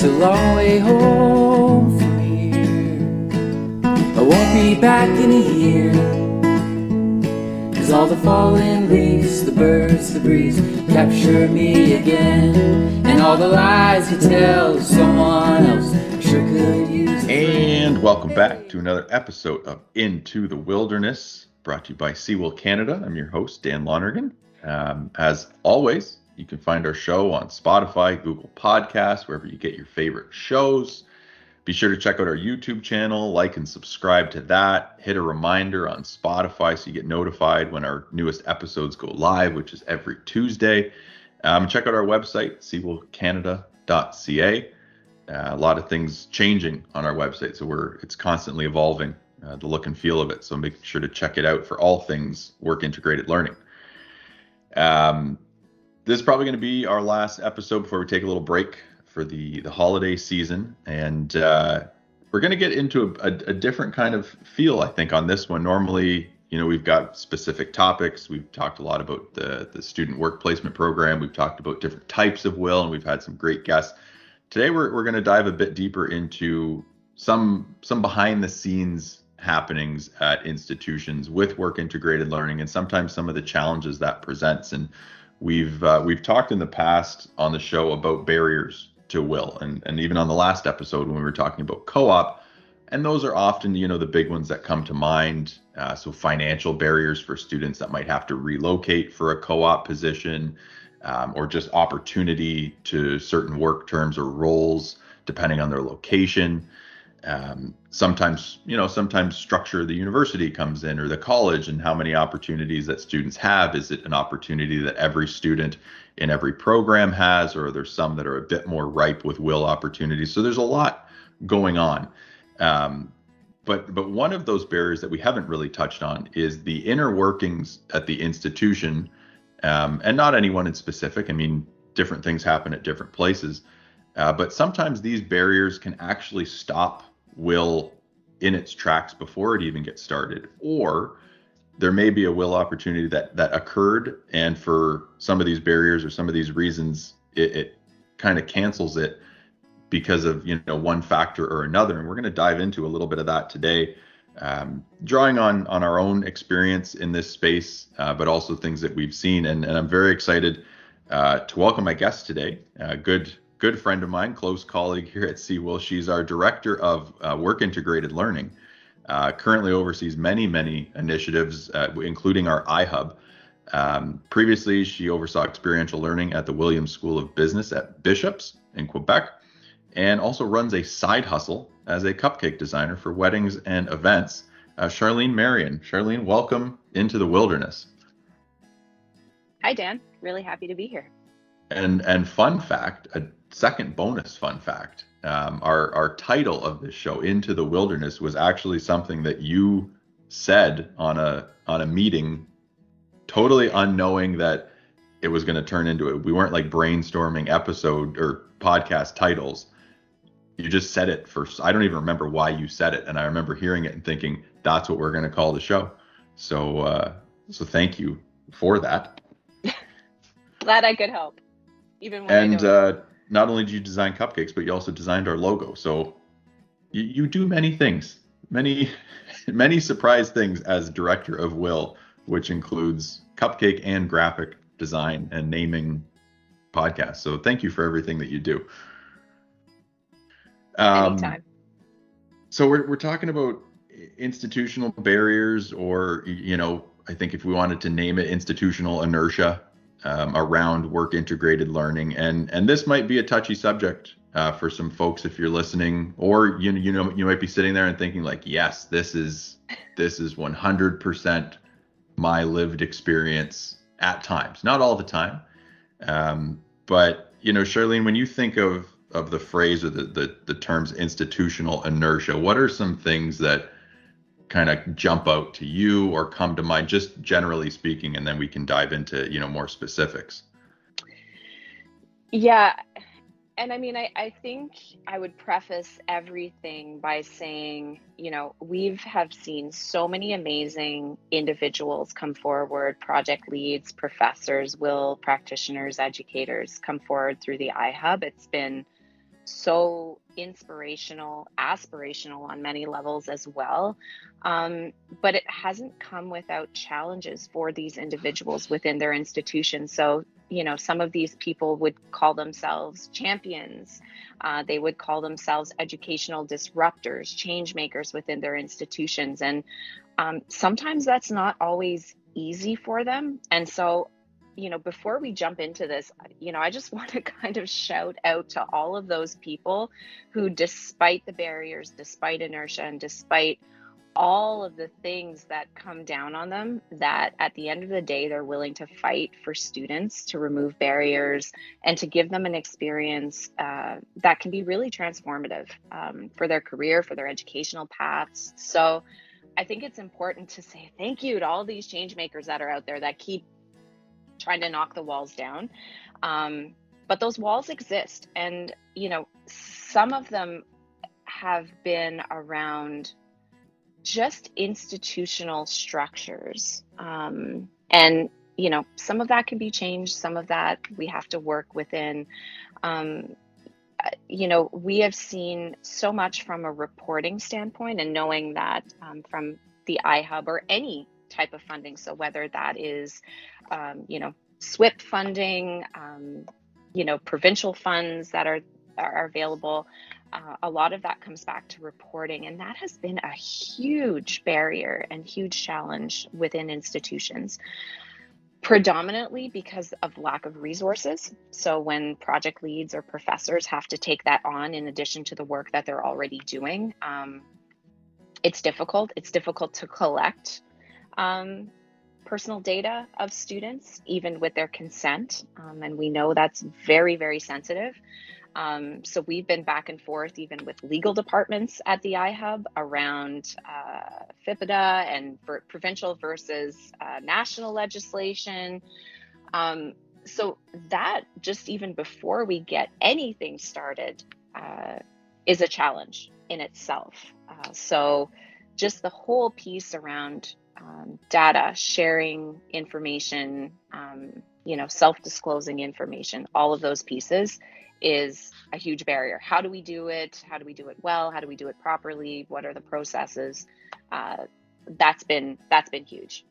It's a long way home from here. I won't be back in a year. Cause all the fallen leaves, the birds, the breeze capture me again. And all the lies you tell someone else sure could use. And welcome back to another episode of Into the Wilderness, brought to you by CEWIL Canada. I'm your host, Dan Lonergan. Um, as always, you can find our show on Spotify, Google Podcasts, wherever you get your favorite shows. Be sure to check out our YouTube channel, like and subscribe to that. Hit a reminder on Spotify so you get notified when our newest episodes go live, which is every Tuesday. Um, check out our website, cewilcanada.ca. Uh, a lot of things changing on our website, so we're it's constantly evolving uh, the look and feel of it. So make sure to check it out for all things work integrated learning. Um, this is probably going to be our last episode before we take a little break for the the holiday season, and uh, we're going to get into a, a, a different kind of feel, I think, on this one. Normally, you know, we've got specific topics. We've talked a lot about the the student work placement program. We've talked about different types of WIL, and we've had some great guests. Today, we're we're going to dive a bit deeper into some some behind the scenes happenings at institutions with work integrated learning and sometimes some of the challenges that presents and we've uh, we've talked in the past on the show about barriers to WIL and and even on the last episode when we were talking about co-op and those are often you know the big ones that come to mind. Uh, so financial barriers for students that might have to relocate for a co-op position um, or just opportunity to certain work terms or roles depending on their location um, sometimes you know sometimes structure of the university comes in or the college and how many opportunities that students have. Is it an opportunity that every student in every program has or there's some that are a bit more ripe with WIL opportunities? So there's a lot going on. Um, but but one of those barriers that we haven't really touched on is the inner workings at the institution um, and not anyone in specific. I mean different things happen at different places. Uh, but sometimes these barriers can actually stop WIL in its tracks before it even gets started or there may be a WIL opportunity that that occurred and for some of these barriers or some of these reasons it, it kind of cancels it because of you know one factor or another. And we're going to dive into a little bit of that today um, drawing on on our own experience in this space uh, but also things that we've seen. And, and i'm very excited uh, to welcome my guest today uh, good good friend of mine, close colleague here at CEWIL. She's our director of uh, work integrated learning. Uh, currently oversees many, many initiatives, uh, including our iHub. Um, previously, she oversaw experiential learning at the Williams School of Business at Bishops in Quebec, and also runs a side hustle as a cupcake designer for weddings and events. Uh, Charlene Marion. Charlene, welcome into the wilderness. Hi, Dan. Really happy to be here. And and fun fact, a second bonus fun fact um, our our title of this show into the wilderness was actually something that you said on a on a meeting totally unknowing that it was going to turn into it we weren't like brainstorming episode or podcast titles. You just said it first i don't even remember why you said it and i remember hearing it and thinking that's what we're going to call the show. So uh so thank you for that. Glad i could help even when and uh not only did you design cupcakes, but you also designed our logo. So you, you do many things, many, many surprise things as director of WIL, which includes cupcake and graphic design and naming podcasts. So thank you for everything that you do. Um, Anytime. So we're, we're talking about institutional barriers or, you know, I think if we wanted to name it institutional inertia um, around work integrated learning, and and this might be a touchy subject uh, for some folks if you're listening, or you you know you might be sitting there and thinking like, yes, this is this is 100% my lived experience at times, not all the time, um, but you know, Charlene, when you think of of the phrase or the, the the terms institutional inertia, what are some things that kind of jump out to you or come to mind just generally speaking and then we can dive into you know more specifics. Yeah. And i mean I, I think i would preface everything by saying you know we've have seen so many amazing individuals come forward project leads professors WIL practitioners educators come forward through the ihub. It's been so inspirational, aspirational on many levels as well. Um, but it hasn't come without challenges for these individuals within their institution. So, you know, some of these people would call themselves champions. Uh, they would call themselves educational disruptors, change makers within their institutions. And um, sometimes that's not always easy for them. And so you know, before we jump into this, you know, I just want to kind of shout out to all of those people who, despite the barriers, despite inertia, and despite all of the things that come down on them, that at the end of the day, they're willing to fight for students to remove barriers and to give them an experience uh, that can be really transformative um, for their career, for their educational paths. So, I think it's important to say thank you to all these change makers that are out there that keep trying to knock the walls down. Um, but those walls exist. And, you know, some of them have been around just institutional structures. Um, and, you know, some of that can be changed, some of that we have to work within. Um, you know, we have seen so much from a reporting standpoint and knowing that um, from the iHub or any type of funding. So whether that is, um, you know, SWIP funding, um, you know, provincial funds that are are available. Uh, a lot of that comes back to reporting, and that has been a huge barrier and huge challenge within institutions predominantly because of lack of resources. So, when project leads or professors have to take that on in addition to the work that they're already doing, um, it's difficult. It's difficult to collect um, personal data of students, even with their consent. Um, and we know that's very, very sensitive. Um, so we've been back and forth even with legal departments at the iHub around uh, FIPPIDA and provincial versus uh, national legislation. Um, so that just even before we get anything started uh, is a challenge in itself. Uh, so just the whole piece around um, data, sharing information, um, you know, self-disclosing information, all of those pieces is a huge barrier. How do we do it? How do we do it well? How do we do it properly? What are the processes? Uh, that's been that's been huge.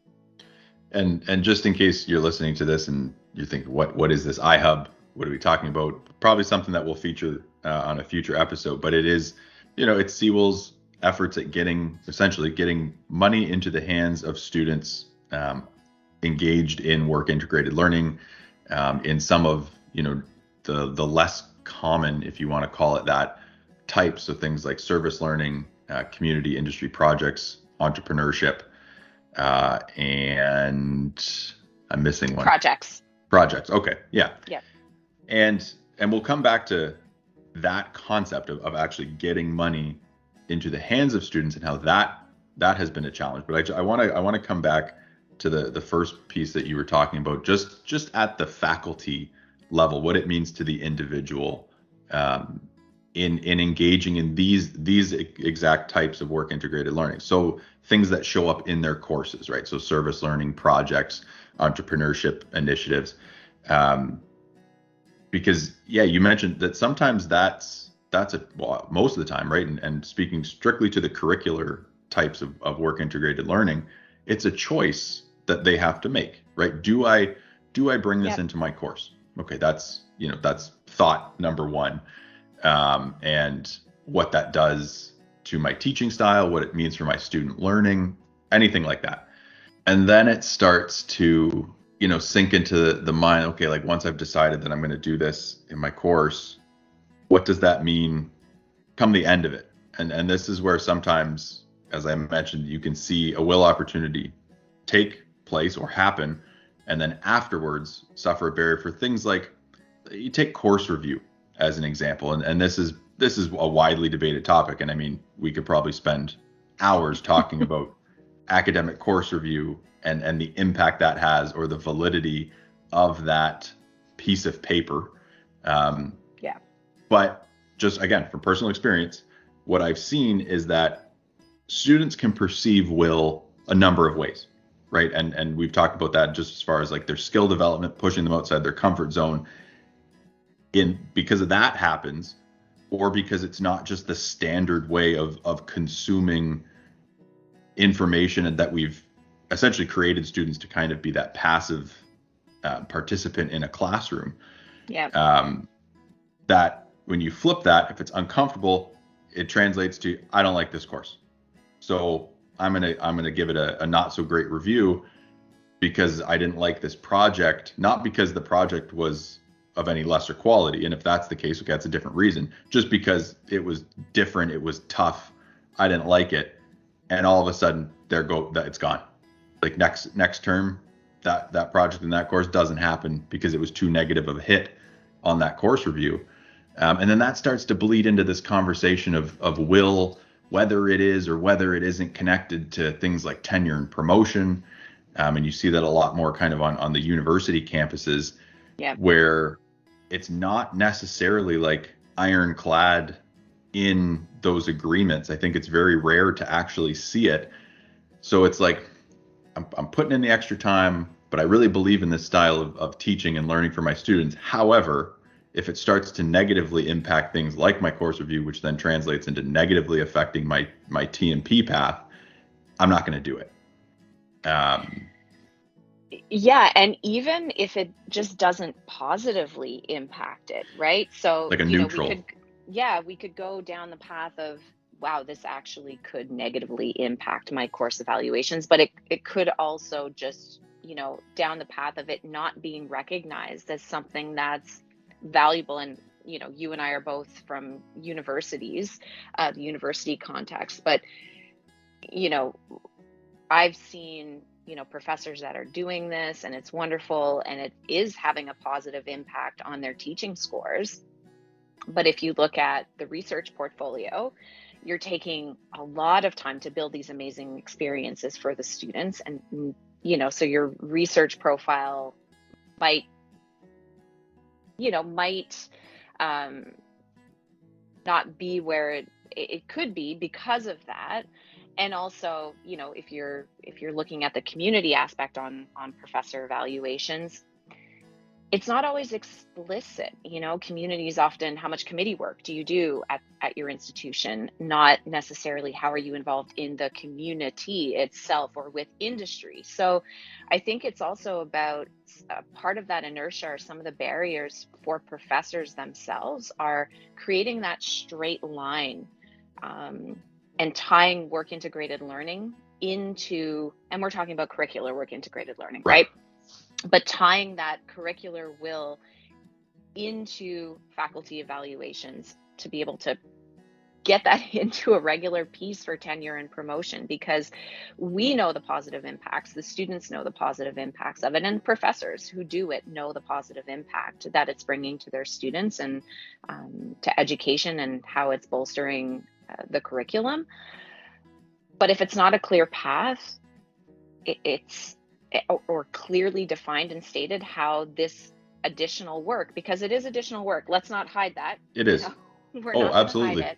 And and just in case you're listening to this and you think, what what is this iHub? What are we talking about? Probably something that will feature uh, on a future episode. But it is, you know, it's CEWIL's efforts at getting essentially getting money into the hands of students um, engaged in work integrated learning um, in some of you know the the less common if you want to call it that types of things like service learning uh, community industry projects entrepreneurship uh, and i'm missing one. Projects. Projects okay yeah. Yeah and and we'll come back to that concept of, of actually getting money into the hands of students and how that that has been a challenge. But I want to I want to come back to the the first piece that you were talking about, just just at the faculty level, what it means to the individual um, in in engaging in these these exact types of work integrated learning. So things that show up in their courses, right? So service learning projects, entrepreneurship initiatives. Um, because yeah, you mentioned that sometimes that's that's a well, most of the time, right? And, and speaking strictly to the curricular types of, of work integrated learning, it's a choice that they have to make, right? Do I do I bring this yep. into my course? Okay, that's you know that's thought number one, um, and what that does to my teaching style, what it means for my student learning, anything like that, and then it starts to you know sink into the, the mind. Okay, like once I've decided that I'm going to do this in my course, what does that mean come the end of it? And and this is where sometimes, as I mentioned, you can see a WIL opportunity take place or happen, and then afterwards suffer a barrier for things like you take course review as an example, and and this is this is a widely debated topic, and I mean we could probably spend hours talking about academic course review and and the impact that has or the validity of that piece of paper. Um, but just again, from personal experience, what I've seen is that students can perceive WIL a number of ways, right? And and we've talked about that just as far as like their skill development, pushing them outside their comfort zone. In because of that happens, or because it's not just the standard way of of consuming information and that we've essentially created students to kind of be that passive uh, participant in a classroom. Yeah. Um, that when you flip that, if it's uncomfortable, it translates to I don't like this course. So I'm gonna I'm gonna give it a, a not so great review because I didn't like this project, not because the project was of any lesser quality. And if that's the case, okay, that's a different reason. Just because it was different, it was tough, I didn't like it, and all of a sudden there go that it's gone. Like next next term, that that project in that course doesn't happen because it was too negative of a hit on that course review. Um, and then that starts to bleed into this conversation of of WIL, whether it is or whether it isn't connected to things like tenure and promotion. Um, and you see that a lot more kind of on on the university campuses, Yeah. where it's not necessarily like ironclad in those agreements. I think it's very rare to actually see it. So it's like I'm, I'm putting in the extra time, but I really believe in this style of, of teaching and learning for my students. However, if it starts to negatively impact things like my course review, which then translates into negatively affecting my my TMP path, I'm not going to do it. Um, Yeah, and even if it just doesn't positively impact it, right? So, Like a you know, neutral. we could, yeah, we could go down the path of, wow, this actually could negatively impact my course evaluations, but it, it could also just, you know, down the path of it not being recognized as something that's valuable. And, you know, you and I are both from universities, uh, the university context, but, you know, I've seen, you know, professors that are doing this and it's wonderful and it is having a positive impact on their teaching scores. But if you look at the research portfolio, you're taking a lot of time to build these amazing experiences for the students and you know, so your research profile might you know, might um not be where it it could be because of that. And also you know if you're if you're looking at the community aspect on on professor evaluations it's not always explicit you know communities often how much committee work do you do at, at your institution? Not necessarily how are you involved in the community itself or with industry. So i think it's also about uh, part of that inertia or some of the barriers for professors themselves are creating that straight line um, and tying work integrated learning into and we're talking about curricular work integrated learning right, Right. But tying that curricular WIL into faculty evaluations to be able to get that into a regular piece for tenure and promotion because we know the positive impacts the students know the positive impacts of it and professors who do it know the positive impact that it's bringing to their students and um, to education and how it's bolstering uh, the curriculum. But if it's not a clear path it, it's Eh, or- or clearly defined and stated how this additional work because it is additional work let's not hide that it is you know? We're Oh, not gonna hide absolutely. It.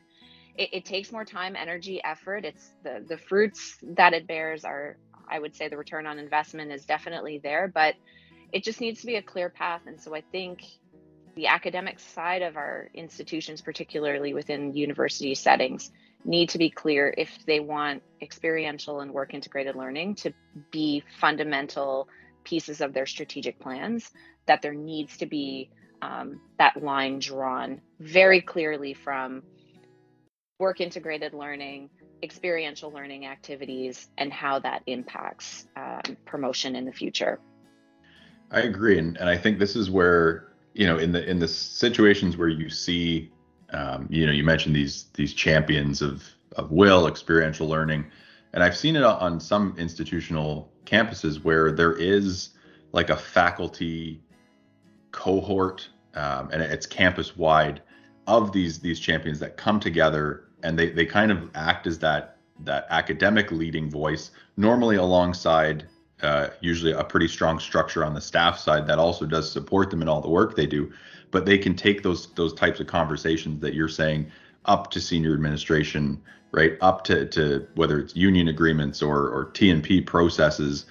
It, it takes more time, energy, effort. It's the the fruits that it bears are, I would say, the return on investment is definitely there, but it just needs to be a clear path. And so I think the academic side of our institutions, particularly within university settings, need to be clear if they want experiential and work integrated learning to be fundamental pieces of their strategic plans. That there needs to be um, that line drawn very clearly from work integrated learning, experiential learning activities, and how that impacts um, promotion in the future. I agree, and, and I think this is where you know in the in the situations where you see, um, you know, you mentioned these these champions of of WIL experiential learning, and I've seen it on some institutional campuses where there is like a faculty cohort, um, and it's campus wide of these these champions that come together and they they kind of act as that that academic leading voice, normally alongside uh, usually a pretty strong structure on the staff side that also does support them in all the work they do. But they can take those those types of conversations that you're saying up to senior administration, right? Up to to whether it's union agreements or or TNP processes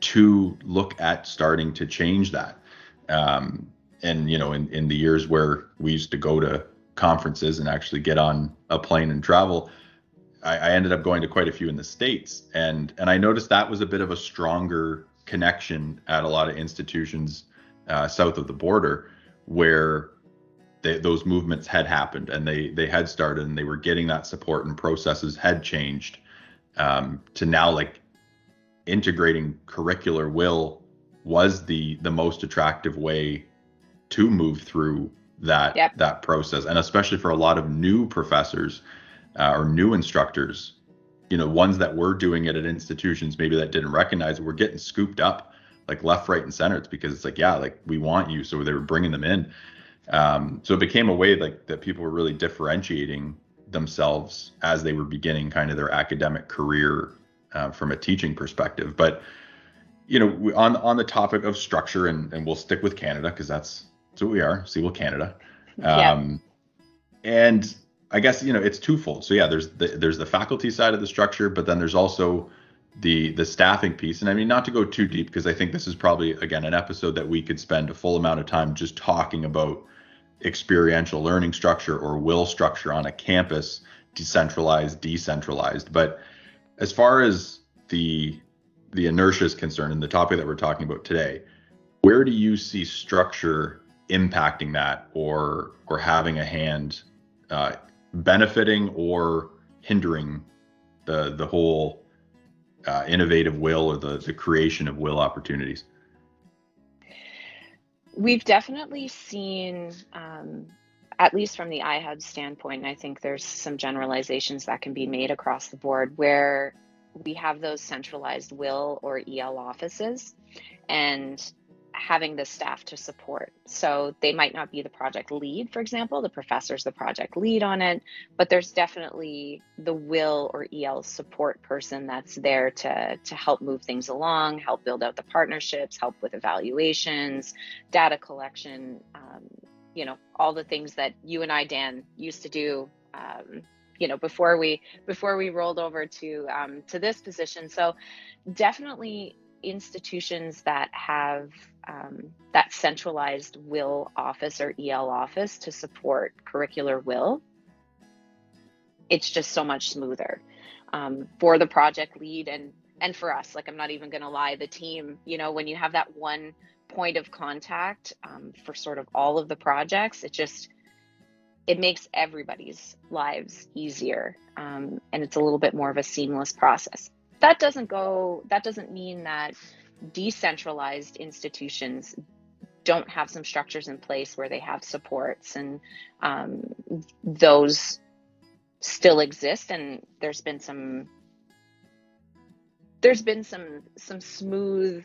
to look at starting to change that. Um, and you know, in in the years where we used to go to conferences and actually get on a plane and travel, I, I ended up going to quite a few in the states, and and I noticed that was a bit of a stronger connection at a lot of institutions uh, south of the border, where they, those movements had happened and they they had started and they were getting that support and processes had changed um, to now like integrating curricular WIL was the the most attractive way to move through that yep. that process and especially for a lot of new professors uh, or new instructors you know ones that were doing it at institutions maybe that didn't recognize it were getting scooped up like left right and center it's because it's like yeah like we want you so they were bringing them in um, so it became a way like that people were really differentiating themselves as they were beginning kind of their academic career uh, from a teaching perspective. But you know, on on the topic of structure, and and we'll stick with Canada because that's that's what we are, CEWIL Canada. Um, yeah. And I guess you know it's twofold. So yeah, there's the there's the faculty side of the structure, but then there's also the the staffing piece. And I mean, not to go too deep because I think this is probably again an episode that we could spend a full amount of time just talking about experiential learning structure or WIL structure on a campus, decentralized, decentralized. But as far as the the inertia is concerned and the topic that we're talking about today, where do you see structure impacting that or or having a hand uh, benefiting or hindering the the whole uh, innovative WIL or the the creation of WIL opportunities? We've definitely seen, um, at least from the IHUB standpoint, I think there's some generalizations that can be made across the board where we have those centralized WIL or EL offices and having the staff to support. So they might not be the project lead, for example, the professor's the project lead on it, but there's definitely the WIL or EL support person that's there to, to help move things along, help build out the partnerships, help with evaluations, data collection, um, you know, all the things that you and I, Dan, used to do. Um, you know before we before we rolled over to um, to this position so definitely institutions that have um, that centralized WIL office or EL office to support curricular WIL, it's just so much smoother um, for the project lead and and for us. Like I'm not even going to lie, the team. You know, when you have that one point of contact um, for sort of all of the projects, it just it makes everybody's lives easier um, and it's a little bit more of a seamless process that doesn't go that doesn't mean that decentralized institutions don't have some structures in place where they have supports and um, those still exist and there's been some there's been some some smooth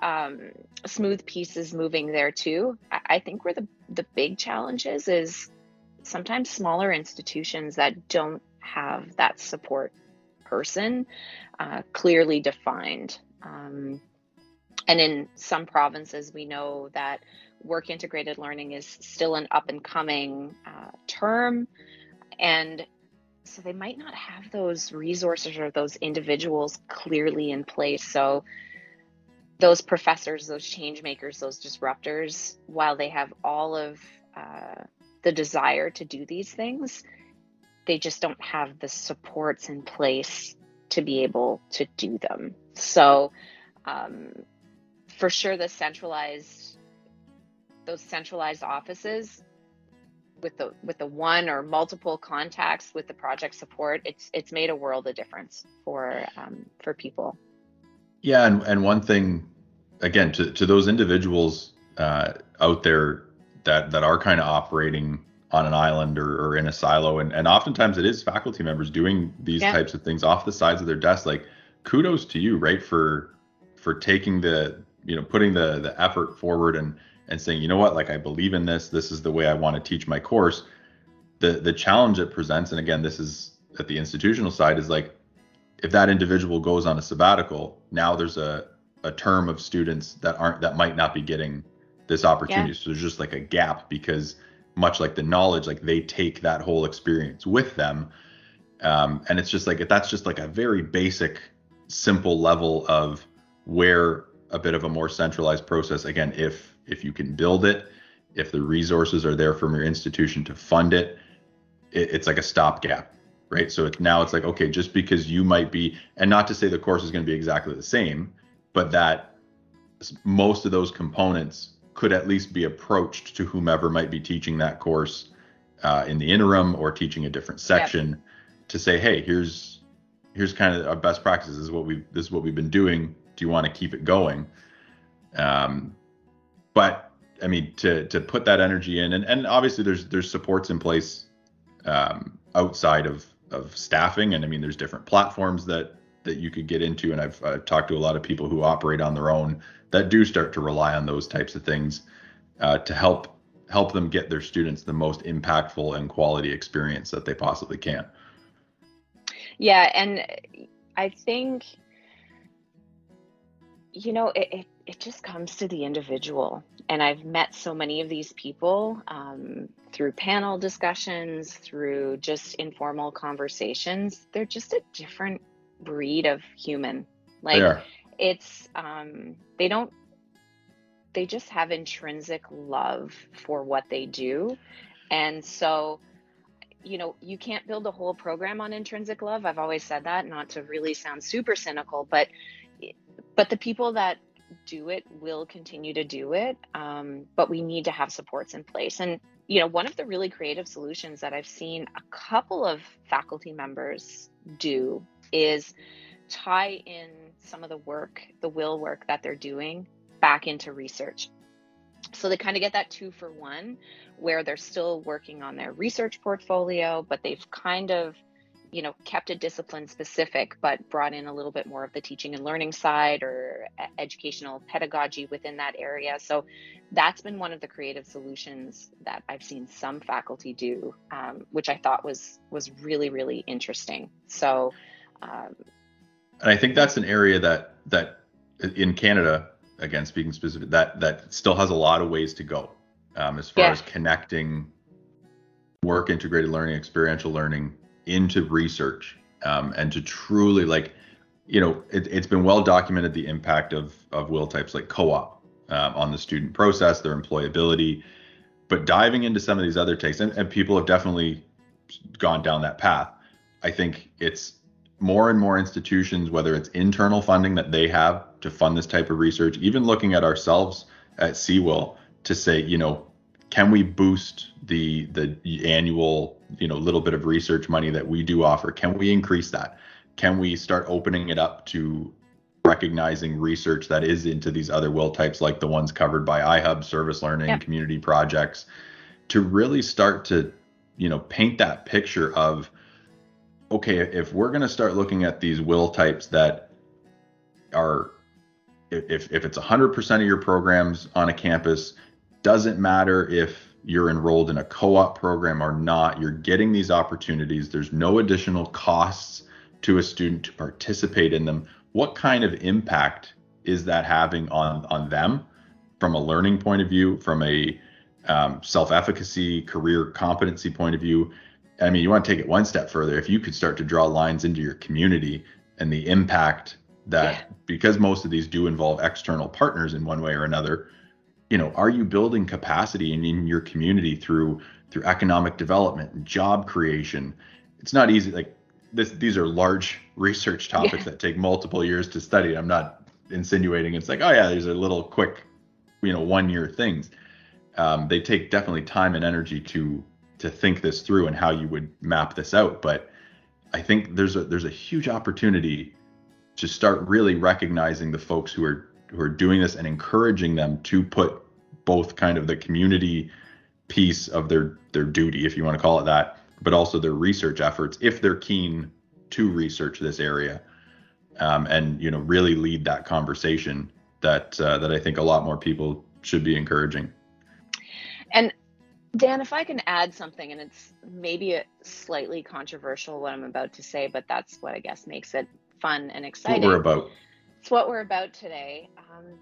um, smooth pieces moving there too. I, I think where the the big challenge is is sometimes smaller institutions that don't have that support person uh, clearly defined. Um, and in some provinces, we know that work integrated learning is still an up and coming uh, term. And so they might not have those resources or those individuals clearly in place. So those professors, those change makers, those disruptors, while they have all of uh, the desire to do these things, they just don't have the supports in place to be able to do them. So, um, for sure, the centralized, those centralized offices with the with the one or multiple contacts with the project support, it's it's made a world of difference for um, for people. Yeah, and and one thing, again, to to those individuals uh, out there that that are kind of operating on an island or, or in a silo. And, and oftentimes it is faculty members doing these yeah. types of things off the sides of their desk. Like kudos to you right for for taking the you know putting the the effort forward and and saying you know what? Like i believe in this. This is the way i want to teach my course. The the challenge it presents and again this is at the institutional side is like if that individual goes on a sabbatical now there's a a term of students that aren't that might not be getting this opportunity. Yeah. so there's just like a gap because much like the knowledge like they take that whole experience with them um, and it's just like that's just like a very basic simple level of where a bit of a more centralized process again if if you can build it if the resources are there from your institution to fund it it, it's like a stopgap, right? So it, now it's like, okay, just because you might be, and not to say the course is going to be exactly the same, but that most of those components could at least be approached to whomever might be teaching that course uh, in the interim or teaching a different section yep. to say, hey, here's here's kind of our best practices. This is what we this is what we've been doing. Do you want to keep it going? Um, but I mean, to to put that energy in, and and obviously there's there's supports in place um, outside of of staffing, and I mean there's different platforms that that you could get into, and I've, I've talked to a lot of people who operate on their own that do start to rely on those types of things uh, to help help them get their students the most impactful and quality experience that they possibly can. Yeah, and I think you know it, it, it just comes to the individual. And i've met so many of these people um, through panel discussions through just informal conversations. They're just a different breed of human. Like it's um they don't they just have intrinsic love for what they do. And so you know you can't build a whole program on intrinsic love. I've always said that not to really sound super cynical but but the people that do it will continue to do it um, but we need to have supports in place. And you know one of the really creative solutions that i've seen a couple of faculty members do is tie in some of the work the WIL work that they're doing back into research. So they kind of get that two for one where they're still working on their research portfolio but they've kind of you know kept it discipline specific but brought in a little bit more of the teaching and learning side or educational pedagogy within that area. So that's been one of the creative solutions that i've seen some faculty do um, which i thought was was really really interesting. So um, and i think that's an area that that in canada again speaking specific that that still has a lot of ways to go um, as far yeah. as connecting work integrated learning experiential learning into research um, and to truly like you know it, has been well documented the impact of of WIL types like co-op um, on the student process their employability but diving into some of these other takes and, and people have definitely gone down that path i think it's more and more institutions whether it's internal funding that they have to fund this type of research even looking at ourselves at CEWIL to say you know can we boost the the annual you know little bit of research money that we do offer can we increase that can we start opening it up to recognizing research that is into these other WIL types like the ones covered by ihub service learning yep. community projects to really start to you know paint that picture of okay if we're going to start looking at these WIL types that are if if it's 100% of your programs on a campus doesn't matter if you're enrolled in a co-op program or not you're getting these opportunities there's no additional costs to a student to participate in them. What kind of impact is that having on on them from a learning point of view from a um, self-efficacy career competency point of view i mean you want to take it one step further if you could start to draw lines into your community and the impact that yeah. because most of these do involve external partners in one way or another you know are you building capacity in, in your community through through economic development and job creation it's not easy like this these are large research topics yeah. that take multiple years to study i'm not insinuating it's like oh yeah these are little quick you know one year things um, they take definitely time and energy to to think this through and how you would map this out but i think there's a there's a huge opportunity to start really recognizing the folks who are who are doing this and encouraging them to put both kind of the community piece of their their duty, if you want to call it that, but also their research efforts if they're keen to research this area, um, and you know really lead that conversation that uh, that I think a lot more people should be encouraging. And Dan, if I can add something, and it's maybe a slightly controversial what I'm about to say, but that's what I guess makes it fun and exciting. What we're about. It's what we're about today. Um,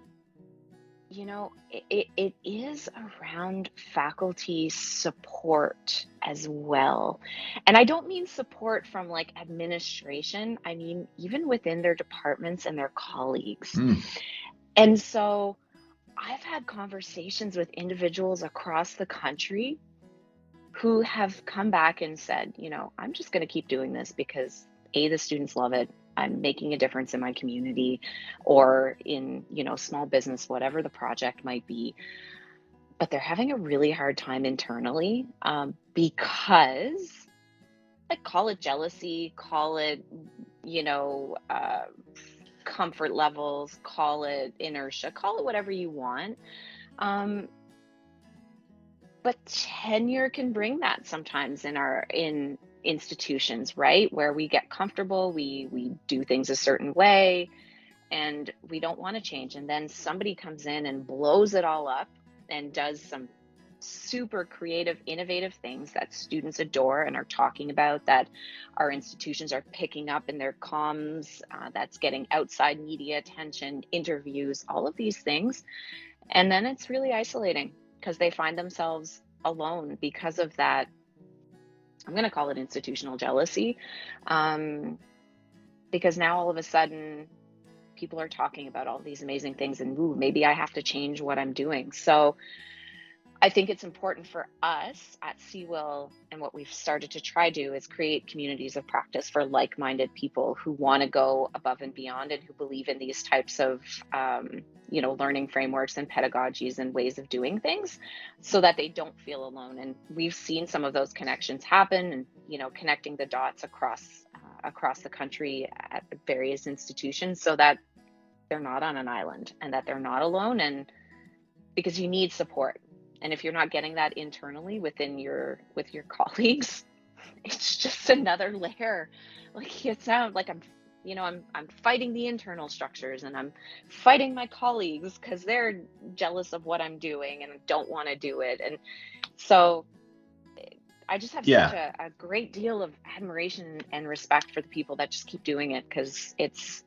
you know, it, it is around faculty support as well. And I don't mean support from like administration, I mean, even within their departments and their colleagues. Mm. And so I've had conversations with individuals across the country who have come back and said, you know, I'm just going to keep doing this because A, the students love it. I'm making a difference in my community or in, you know, small business, whatever the project might be. But they're having a really hard time internally um, because, like, call it jealousy, call it, you know, uh, comfort levels, call it inertia, call it whatever you want. Um, but tenure can bring that sometimes in our in institutions right where we get comfortable we we do things a certain way and we don't want to change and then somebody comes in and blows it all up and does some super creative innovative things that students adore and are talking about that our institutions are picking up in their comms uh, that's getting outside media attention interviews all of these things and then it's really isolating because they find themselves alone because of that. I'm going to call it institutional jealousy. Um, because now all of a sudden, people are talking about all these amazing things, and ooh, maybe I have to change what I'm doing. So, I think it's important for us at CEWIL and what we've started to try to do is create communities of practice for like-minded people who want to go above and beyond and who believe in these types of um, you know learning frameworks and pedagogies and ways of doing things so that they don't feel alone. And we've seen some of those connections happen and you know connecting the dots across uh, across the country at various institutions so that they're not on an island and that they're not alone and because you need support and if you're not getting that internally within your with your colleagues it's just another layer. Like it sounds like i'm you know i'm i'm fighting the internal structures and i'm fighting my colleagues because they're jealous of what i'm doing and don't want to do it. And so i just have yeah. such a, a great deal of admiration and respect for the people that just keep doing it because it's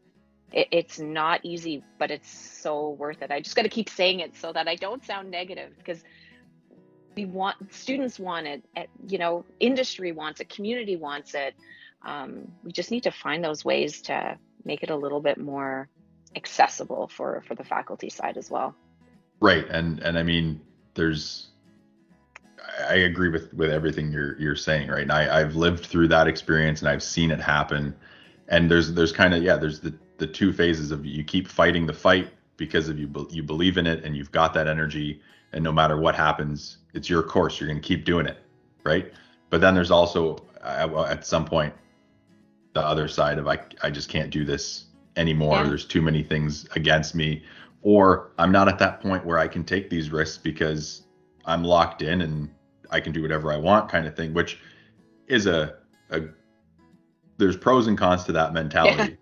it, it's not easy but it's so worth it. I just got to keep saying it so that i don't sound negative because we want students want it you know industry wants it community wants it. Um, we just need to find those ways to make it a little bit more accessible for for the faculty side as well. Right and and i mean there's i agree with with everything you're you're saying right? And I, i've lived through that experience and i've seen it happen. And there's there's kind of yeah there's the the two phases of you keep fighting the fight because of you you believe in it and you've got that energy and no matter what happens it's your course you're going to keep doing it right but then there's also at some point the other side of I I just can't do this anymore. Yeah. There's too many things against me, or I'm not at that point where I can take these risks because I'm locked in and I can do whatever I want, kind of thing. Which is a a there's pros and cons to that mentality,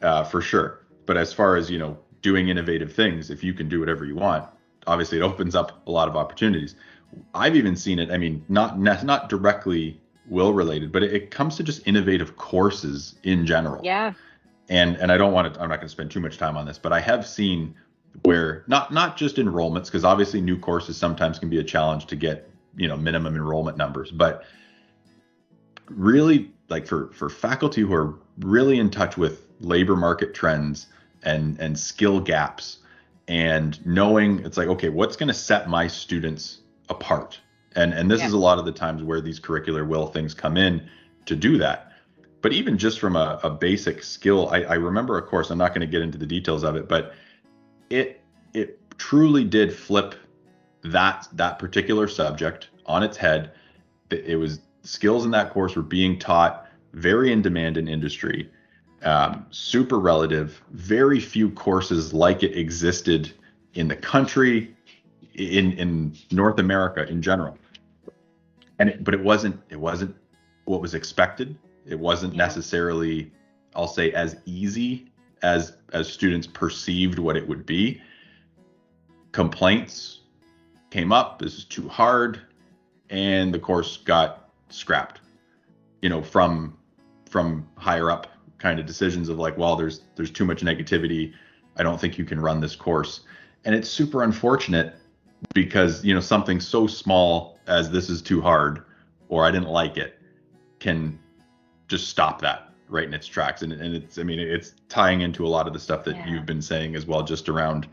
yeah. uh, for sure. But as far as you know, doing innovative things, if you can do whatever you want, obviously it opens up a lot of opportunities. I've even seen it. I mean, not not directly WIL related, but it, it comes to just innovative courses in general. Yeah. And and I don't want to. I'm not going to spend too much time on this, but I have seen where not not just enrollments, because obviously new courses sometimes can be a challenge to get you know minimum enrollment numbers, but really like for for faculty who are really in touch with labor market trends and and skill gaps and knowing it's like okay what's going to set my students apart? And and this yeah. is a lot of the times where these curricular WIL things come in to do that. But even just from a, a basic skill I, I remember a course i'm not going to get into the details of it but it it truly did flip that that particular subject on its head. It was skills in that course were being taught very in demand in industry um, super relative very few courses like it existed in the country in in North America in general. And it, but it wasn't it wasn't what was expected. It wasn't yeah. necessarily I'll say as easy as as students perceived what it would be. Complaints came up, this is too hard, and the course got scrapped. You know, from from higher up kind of decisions of like, well, there's there's too much negativity. I don't think you can run this course. And it's super unfortunate because you know something so small as this is too hard or I didn't like it can just stop that right in its tracks and, and it's i mean it's tying into a lot of the stuff that yeah. you've been saying as well just around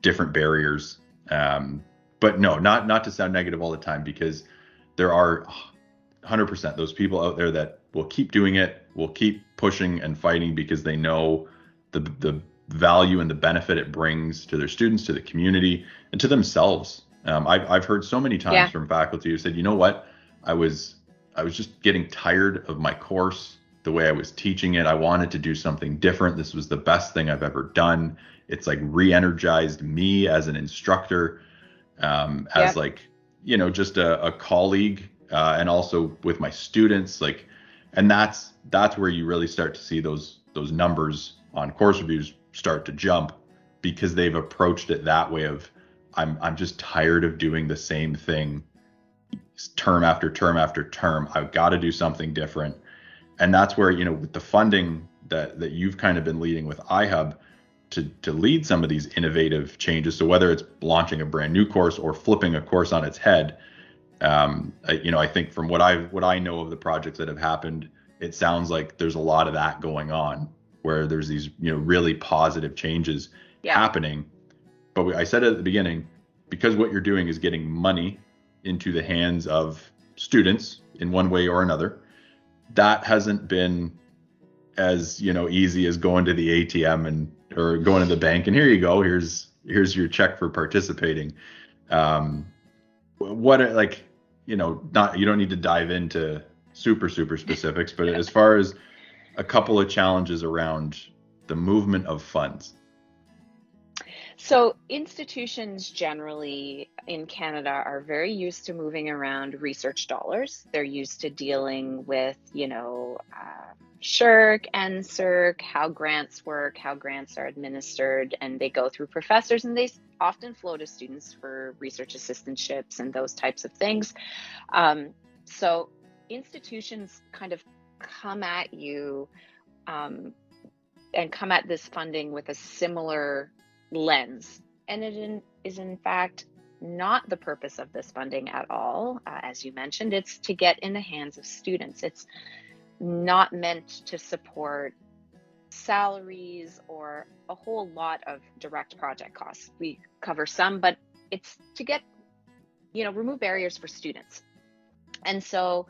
different barriers um, but no not not to sound negative all the time because there are 100% those people out there that will keep doing it, will keep pushing and fighting because they know the the value and the benefit it brings to their students, to the community, and to themselves. Um, I've I've heard so many times yeah. from faculty who said, you know what, I was I was just getting tired of my course, the way I was teaching it. I wanted to do something different. This was the best thing I've ever done. It's like re-energized me as an instructor, um, as yeah. like you know just a, a colleague, uh, and also with my students. Like, and that's that's where you really start to see those those numbers on course reviews start to jump because they've approached it that way of I'm I'm just tired of doing the same thing term after term after term. I've got to do something different. And that's where, you know, with the funding that that you've kind of been leading with iHub to to lead some of these innovative changes. So whether it's launching a brand new course or flipping a course on its head, um, I, you know, I think from what I what I know of the projects that have happened, it sounds like there's a lot of that going on where there's these you know really positive changes yeah. happening. But we, I said at the beginning, because what you're doing is getting money into the hands of students in one way or another, that hasn't been as you know easy as going to the ATM and or going to the bank and here you go here's here's your check for participating um what like you know not you don't need to dive into super super specifics but as far as a couple of challenges around the movement of funds? So, institutions generally in Canada are very used to moving around research dollars. They're used to dealing with, you know, uh, SSHRC, NSERC, how grants work, how grants are administered, and they go through professors and they often flow to students for research assistantships and those types of things. Um, so, institutions kind of come at you um, and come at this funding with a similar lens. And it in, is, in fact, not the purpose of this funding at all. Uh, as you mentioned, it's to get in the hands of students. It's not meant to support salaries or a whole lot of direct project costs. We cover some, but it's to get, you know, remove barriers for students. And so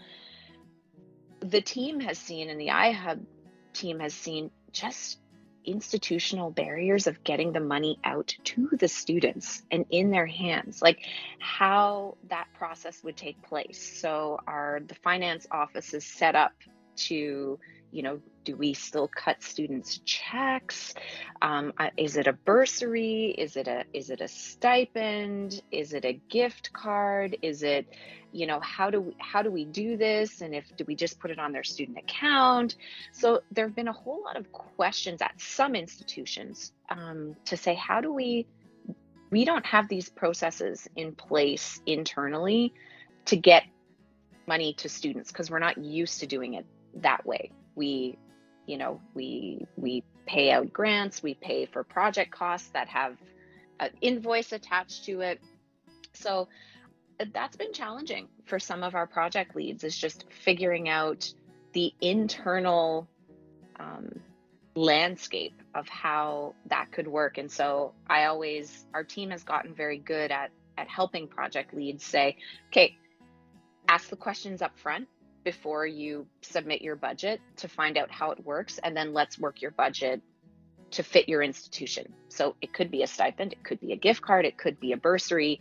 the team has seen and the iHub team has seen just institutional barriers of getting the money out to the students and in their hands like how that process would take place. So are the finance offices set up to you know do we still cut students checks? Um, is it a bursary? Is it a is it a stipend? Is it a gift card? Is it you know how do we, how do we do this? And if do we just put it on their student account? So there have been a whole lot of questions at some institutions um, to say how do we we don't have these processes in place internally to get money to students because we're not used to doing it that way we you know we we pay out grants we pay for project costs that have an invoice attached to it. So uh, that's been challenging for some of our project leads is just figuring out the internal um, landscape of how that could work. And so i always our team has gotten very good at at helping project leads say okay ask the questions up front before you submit your budget to find out how it works and then let's work your budget to fit your institution. So it could be a stipend it could be a gift card it could be a bursary.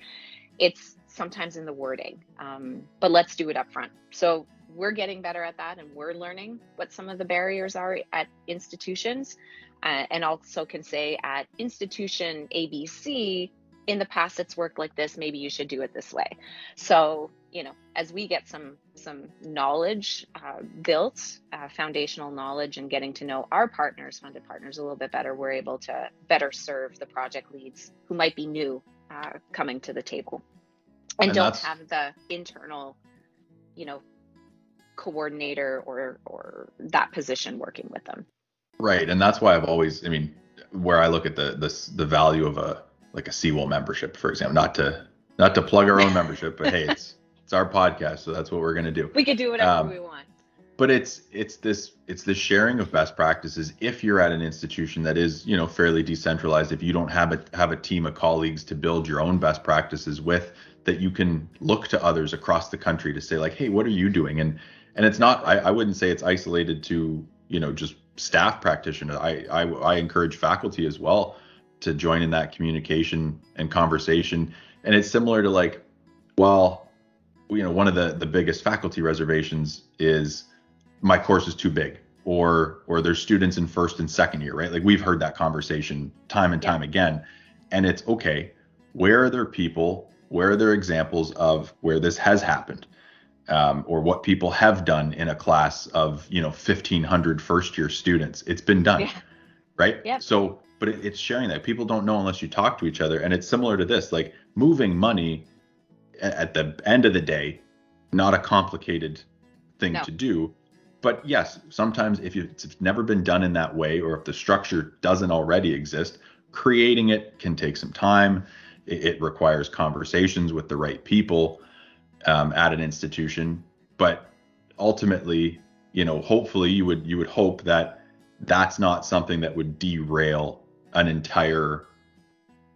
It's sometimes in the wording um, but let's do it up front so we're getting better at that and we're learning what some of the barriers are at institutions uh, and also can say at institution abc in the past it's worked like this maybe you should do it this way. So you know as we get some some knowledge uh, built uh, foundational knowledge and getting to know our partners funded partners a little bit better we're able to better serve the project leads who might be new uh, coming to the table. And, and don't have the internal you know coordinator or or that position working with them. Right and that's why i've always i mean where i look at the the, the value of a like a CEWIL membership, for example. Not to not to plug our own membership, but hey, it's it's our podcast, so that's what we're gonna do. We could do whatever um, we want. But it's it's this it's this sharing of best practices. If you're at an institution that is you know fairly decentralized, if you don't have a have a team of colleagues to build your own best practices with, that you can look to others across the country to say like hey what are you doing and and it's not I, I wouldn't say it's isolated to you know just staff practitioners I, I i encourage faculty as well to join in that communication and conversation and it's similar to like well you know one of the the biggest faculty reservations is my course is too big or or there's students in first and second year right like we've heard that conversation time and time yeah. again and it's okay where are there people where are there examples of where this has happened um, or what people have done in a class of you know 1500 first year students it's been done yeah. right yeah. so but it, it's sharing that. People don't know unless you talk to each other. And it's similar to this like moving money at the end of the day not a complicated thing no. to do. But yes sometimes if it's never been done in that way or if the structure doesn't already exist creating it can take some time. It, it requires conversations with the right people um, at an institution. But ultimately you know hopefully you would you would hope that that's not something that would derail an entire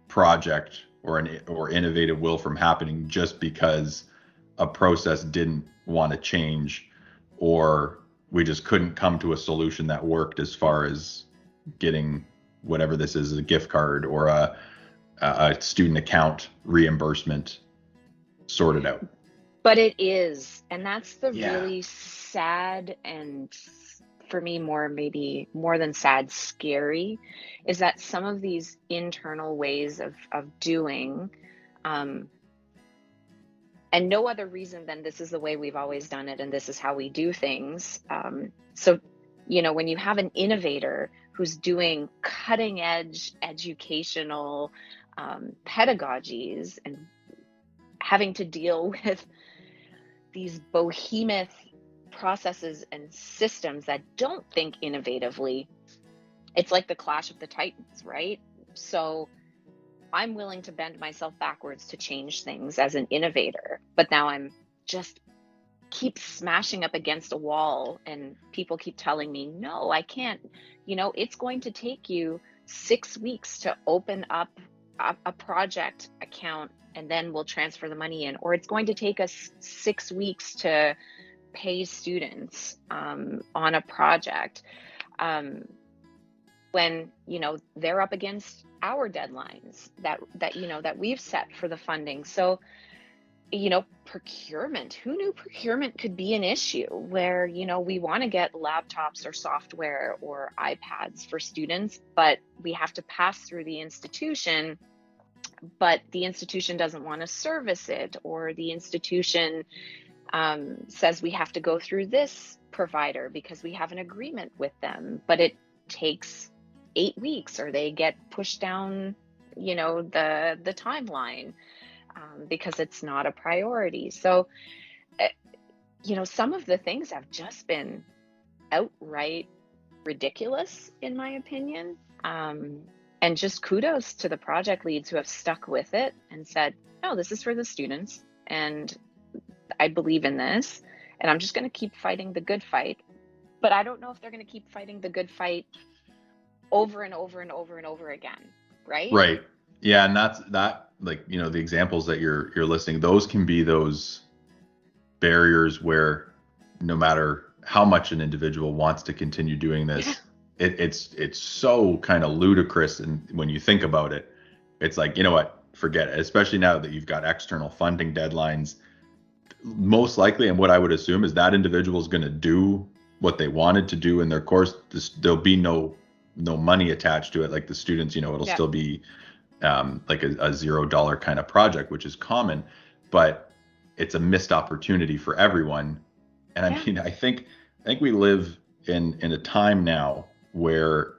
project or an or innovative WIL from happening just because a process didn't want to change or we just couldn't come to a solution that worked as far as getting whatever this is a gift card or a, a student account reimbursement sorted out but it is and that's the yeah. really sad and for me more maybe more than sad scary is that some of these internal ways of of doing um and no other reason than this is the way we've always done it and this is how we do things um so you know when you have an innovator who's doing cutting edge educational um, pedagogies and having to deal with these behemoth processes and systems that don't think innovatively, it's like the clash of the titans, right? So I'm willing to bend myself backwards to change things as an innovator, but now I'm just keep smashing up against a wall and people keep telling me, "No, I can't." You know, it's going to take you 6 weeks to open up a, a project account and then we'll transfer the money in or it's going to take us 6 weeks to pay students um, on a project um, when you know they're up against our deadlines that that you know that we've set for the funding. So you know procurement who knew procurement could be an issue where you know we want to get laptops or software or ipads for students but we have to pass through the institution but the institution doesn't want to service it or the institution um, says we have to go through this provider because we have an agreement with them, but it takes eight weeks or they get pushed down, you know, the the timeline um, because it's not a priority. So, uh, you know, some of the things have just been outright ridiculous, in my opinion. Um, and just kudos to the project leads who have stuck with it and said, no, this is for the students. And I believe in this and I'm just going to keep fighting the good fight. But I don't know if they're going to keep fighting the good fight over and over and over and over again, right? Right. Yeah, and that's that like, you know, the examples that you're you're listing, those can be those barriers where no matter how much an individual wants to continue doing this, it, it's it's so kind of ludicrous and when you think about it, it's like, you know what, forget it, especially now that you've got external funding deadlines most likely, and what I would assume is that individual is going to do what they wanted to do in their course. This, there'll be no no money attached to it. Like the students, you know, it'll yeah. still be um, like a, a zero dollar kind of project, which is common, but it's a missed opportunity for everyone. And I yeah. mean, I think I think we live in in a time now where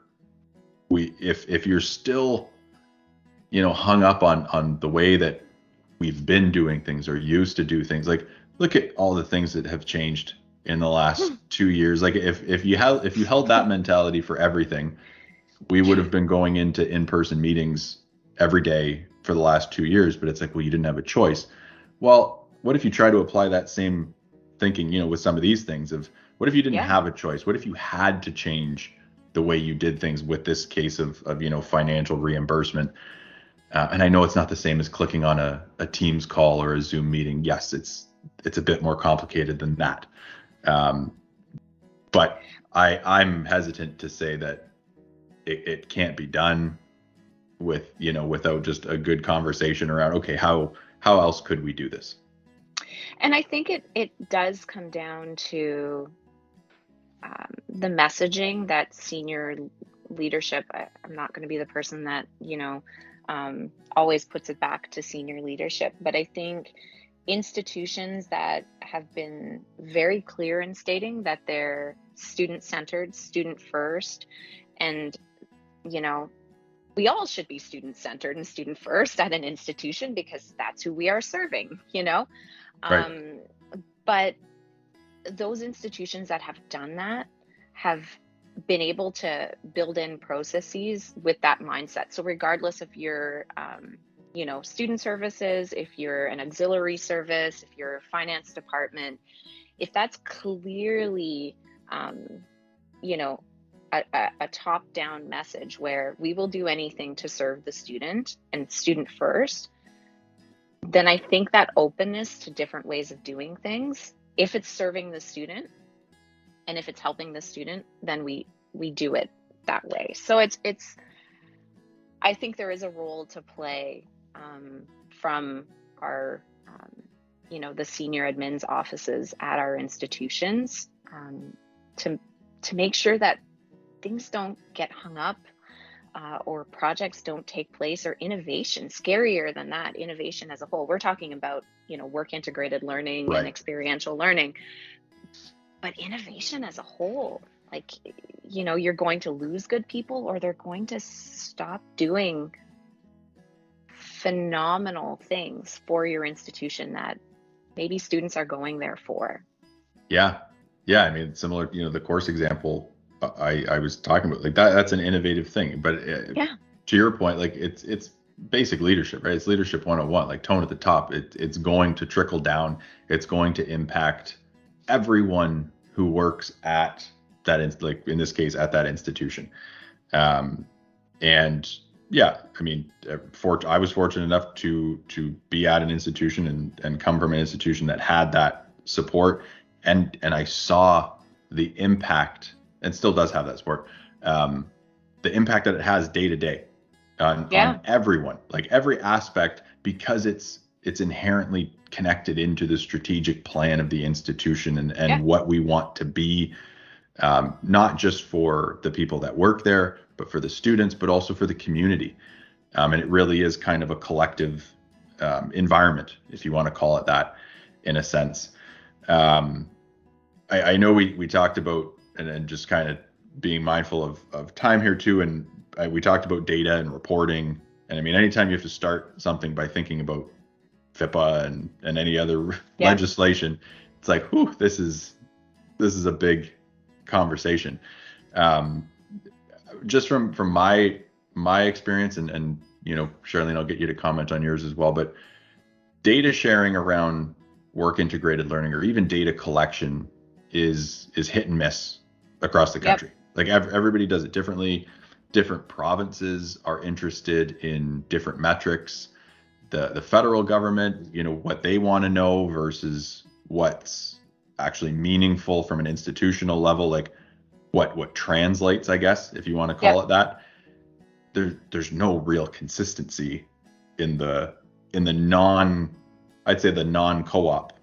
we if if you're still you know hung up on on the way that we've been doing things or used to do things. Like look at all the things that have changed in the last hmm. two years. Like if if you held if you held that mentality for everything, we would have been going into in-person meetings every day for the last two years. But it's like, well, you didn't have a choice. Well, what if you try to apply that same thinking, you know, with some of these things of what if you didn't yeah. have a choice? What if you had to change the way you did things with this case of of you know financial reimbursement? Uh, and I know it's not the same as clicking on a, a Teams call or a Zoom meeting. Yes, it's it's a bit more complicated than that. Um, but I I'm hesitant to say that it, it can't be done with you know without just a good conversation around okay how how else could we do this and i think it it does come down to um, the messaging that senior leadership I, am not going to be the person that you know um, always puts it back to senior leadership but i think institutions that have been very clear in stating that they're student centered student first and you know we all should be student centered and student first at an institution because that's who we are serving you know right. um, but those institutions that have done that have been able to build in processes with that mindset. So regardless if you're um, you know student services if you're an auxiliary service if you're a finance department if that's clearly um, you know a, a, top down message where we will do anything to serve the student and student first, then I think that openness to different ways of doing things, if it's serving the student and if it's helping the student, then we we do it that way. So it's it's I think there is a role to play um, from our um, you know the senior admins offices at our institutions um, to to make sure that things don't get hung up uh, or projects don't take place or innovation scarier than that innovation as a whole we're talking about you know work integrated learning right. and experiential learning but innovation as a whole like you know you're going to lose good people or they're going to stop doing phenomenal things for your institution that maybe students are going there for. Yeah. Yeah i mean similar you know the course example I, I was talking about like that that's an innovative thing but uh, yeah. to your point like it's it's basic leadership right? It's leadership 101 like tone at the top. It, it's going to trickle down. It's going to impact everyone who works at that in, like in this case at that institution um and yeah i mean uh, for i was fortunate enough to to be at an institution and and come from an institution that had that support and and i saw the impact and still does have that support. Um, the impact that it has day to day on, yeah. on everyone, like every aspect, because it's it's inherently connected into the strategic plan of the institution and, and yeah. what we want to be, um, not just for the people that work there, but for the students, but also for the community. Um, and it really is kind of a collective um, environment, if you want to call it that, in a sense. Um, I, I, know we we talked about and then just kind of being mindful of, of time here too. And I, we talked about data and reporting. And I mean, anytime you have to start something by thinking about FIPPA and, and any other yeah. legislation, it's like, whew, this is this is a big conversation. Um, just from from my my experience and and you know, Charlene, I'll get you to comment on yours as well. But data sharing around work integrated learning or even data collection is is hit and miss across the country. Yep. Like ev- everybody does it differently. Different provinces are interested in different metrics. The the federal government, you know, what they want to know versus what's actually meaningful from an institutional level, like what what translates, I guess, if you want to call yep. it that. There there's no real consistency in the in the non I'd say the non co-op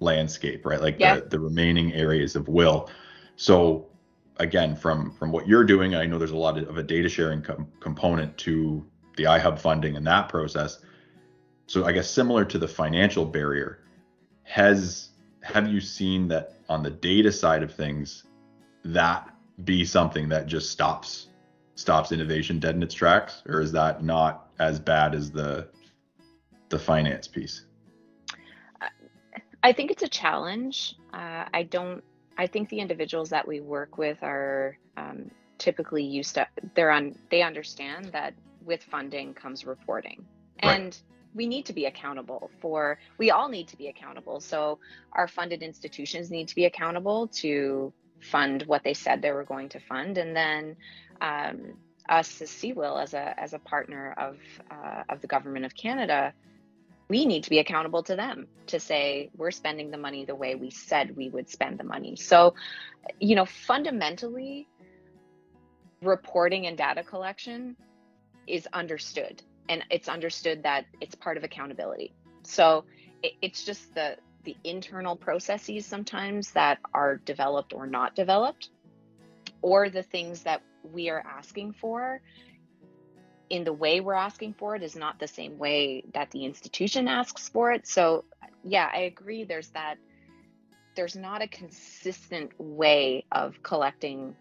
landscape, right? Like the, the remaining areas of WIL. So again, from from what you're doing, I know there's a lot of a data sharing com- component to the iHub funding and that process. So I guess similar to the financial barrier, has have you seen that on the data side of things, that be something that just stops stops innovation dead in its tracks, or is that not as bad as the the finance piece? I think it's a challenge. Uh, I don't I think the individuals that we work with are um, typically used to they're on they understand that with funding comes reporting right. We need to be accountable for we all need to be accountable. So our funded institutions need to be accountable to fund what they said they were going to fund. And then um, us as CEWIL, as a as a partner of uh, of the government of Canada, we need to be accountable to them to say we're spending the money the way we said we would spend the money. So, you know, fundamentally, reporting and data collection is understood, and it's understood that it's part of accountability. So, it, it's just the the internal processes sometimes that are developed or not developed, or the things that we are asking for in the way we're asking for it is not the same way that the institution asks for it. So, yeah, I agree. There's that, there's not a consistent way of collecting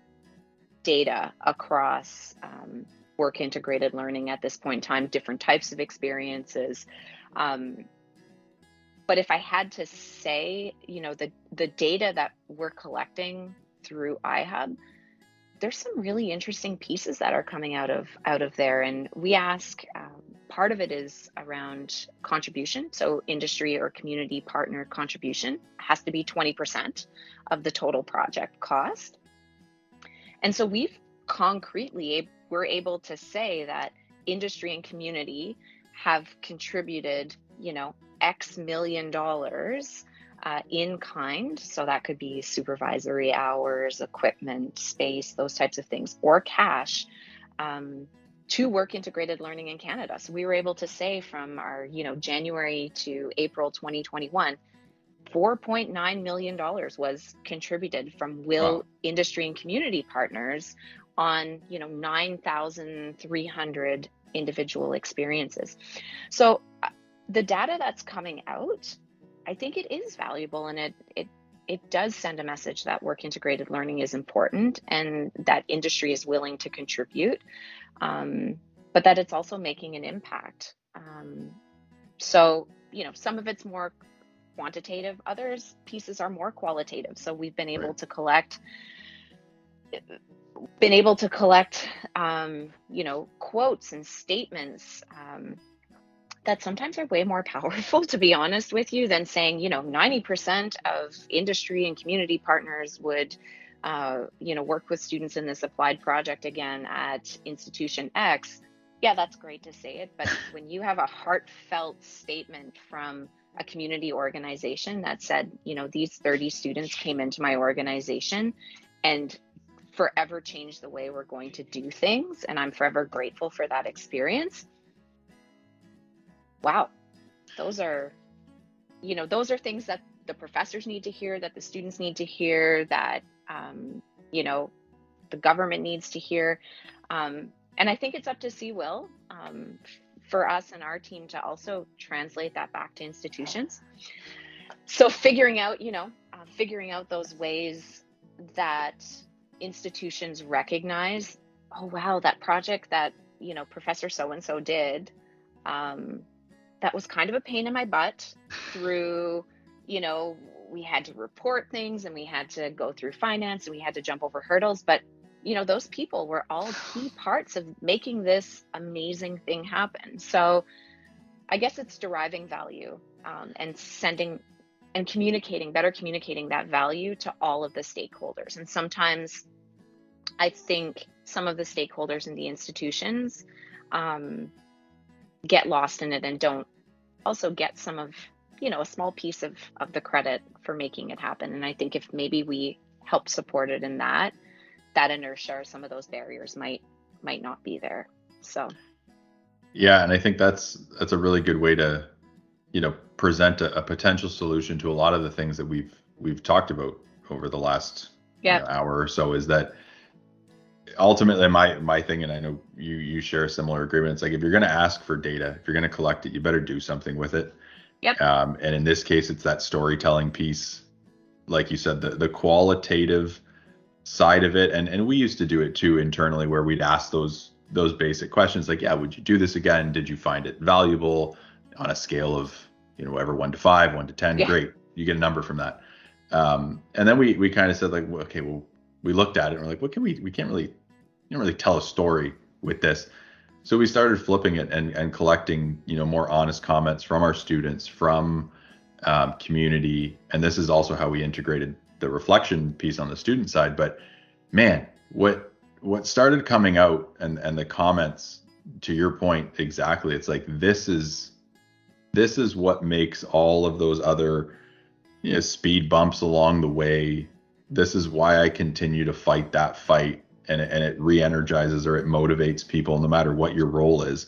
data across um, work integrated learning at this point in time, different types of experiences. Um, but if I had to say, you know, the the data that we're collecting through iHub, there's some really interesting pieces that are coming out of out of there. And we ask um, part of it is around contribution. So industry or community partner contribution has to be 20% of the total project cost. And so we've concretely we're able to say that industry and community have contributed you know x million dollars uh, in kind. So that could be supervisory hours, equipment, space, those types of things, or cash. Um, to work integrated learning in Canada. So we were able to say from our, you know, January to April 2021, 4.9 million dollars was contributed from will wow. industry and community partners on, you know, 9,300 individual experiences. So uh, the data that's coming out I think it is valuable and it it it does send a message that work integrated learning is important and that industry is willing to contribute, um, but that it's also making an impact. Um, so, you know, some of it's more quantitative, others pieces are more qualitative. So we've been able right. to collect been able to collect um, you know quotes and statements um, that sometimes are way more powerful, to be honest with you, than saying, you know, 90% of industry and community partners would, uh, you know, work with students in this applied project again at institution X. Yeah, that's great to say it. But when you have a heartfelt statement from a community organization that said, you know, these 30 students came into my organization and forever changed the way we're going to do things. And I'm forever grateful for that experience wow, those are, you know, those are things that the professors need to hear, that the students need to hear, that, um, you know, the government needs to hear. Um, and I think it's up to CEWIL um, for us and our team to also translate that back to institutions. So figuring out, you know, uh, figuring out those ways that institutions recognize, oh wow, that project that you know Professor so and so did um, that was kind of a pain in my butt through, you know, we had to report things and we had to go through finance and we had to jump over hurdles. But, you know, those people were all key parts of making this amazing thing happen. So I guess it's deriving value um, and sending and communicating, better communicating that value to all of the stakeholders. And sometimes I think some of the stakeholders in the institutions, um, get lost in it and don't also get some of you know a small piece of of the credit for making it happen. And i think if maybe we help support it in that that inertia or some of those barriers might might not be there. So. Yeah and i think that's that's a really good way to you know present a, a potential solution to a lot of the things that we've we've talked about over the last yeah. you know, hour or so is that ultimately my my thing and i know you you share a similar agreement it's like if you're going to ask for data if you're going to collect it you better do something with it. Yep. Um, and in this case it's that storytelling piece. Like you said the the qualitative side of it and and we used to do it too internally where we'd ask those those basic questions like yeah would you do this again? Did you find it valuable on a scale of you know whatever one to five one to ten yeah. great you get a number from that um, and then we we kind of said like well, okay well we looked at it and we're like what can we we can't really you don't really tell a story with this. So we started flipping it and, and collecting, you know, more honest comments from our students, from um, community, and this is also how we integrated the reflection piece on the student side. But man, what what started coming out and and the comments to your point exactly it's like this is this is what makes all of those other you know, speed bumps along the way. This is why i continue to fight that fight and it, and it re-energizes or it motivates people no matter what your role is.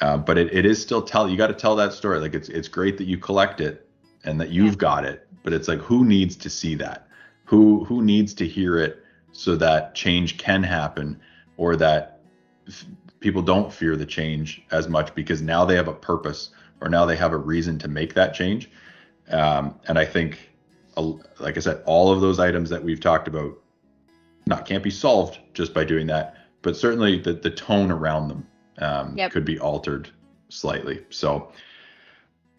Uh, but it, it is still tell you got to tell that story. Like it's it's great that you collect it and that you've got it but it's like who needs to see that? Who who needs to hear it so that change can happen or that people don't fear the change as much because now they have a purpose or now they have a reason to make that change um, and i think like i said all of those items that we've talked about not can't be solved just by doing that but certainly the, the tone around them um, yep. could be altered slightly so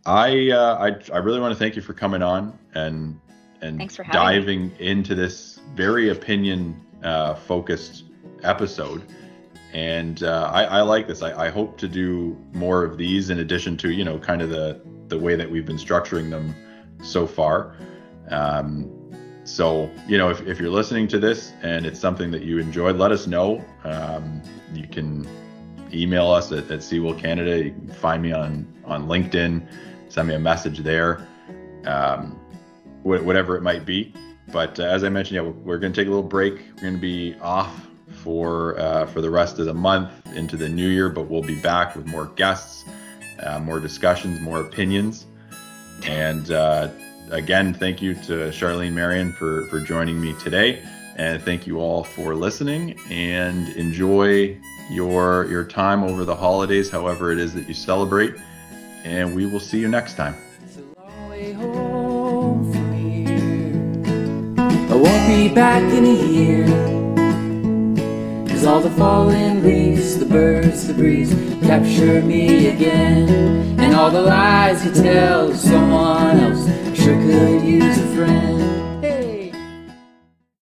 I, uh, I I really want to thank you for coming on and and diving me. into this very opinion uh, focused episode. And uh, I, I, like this. I, I, hope to do more of these in addition to you know kind of the the way that we've been structuring them so far. Um, so you know if, if you're listening to this and it's something that you enjoyed, let us know. Um, you can email us at, at Canada. You can find me on on LinkedIn. Send me a message there. Um, whatever it might be. But uh, as I mentioned, yeah, we're, we're going to take a little break. We're going to be off for uh, for the rest of the month into the new year, but we'll be back with more guests, uh, more discussions, more opinions. And uh, again, thank you to Charlene Marion for for joining me today, and thank you all for listening. And enjoy your your time over the holidays, however it is that you celebrate. And we will see you next time. I won't be back in a year. All the falling leaves, the birds, the breeze Capture me again. And all the lies you tell someone else Sure could use a friend.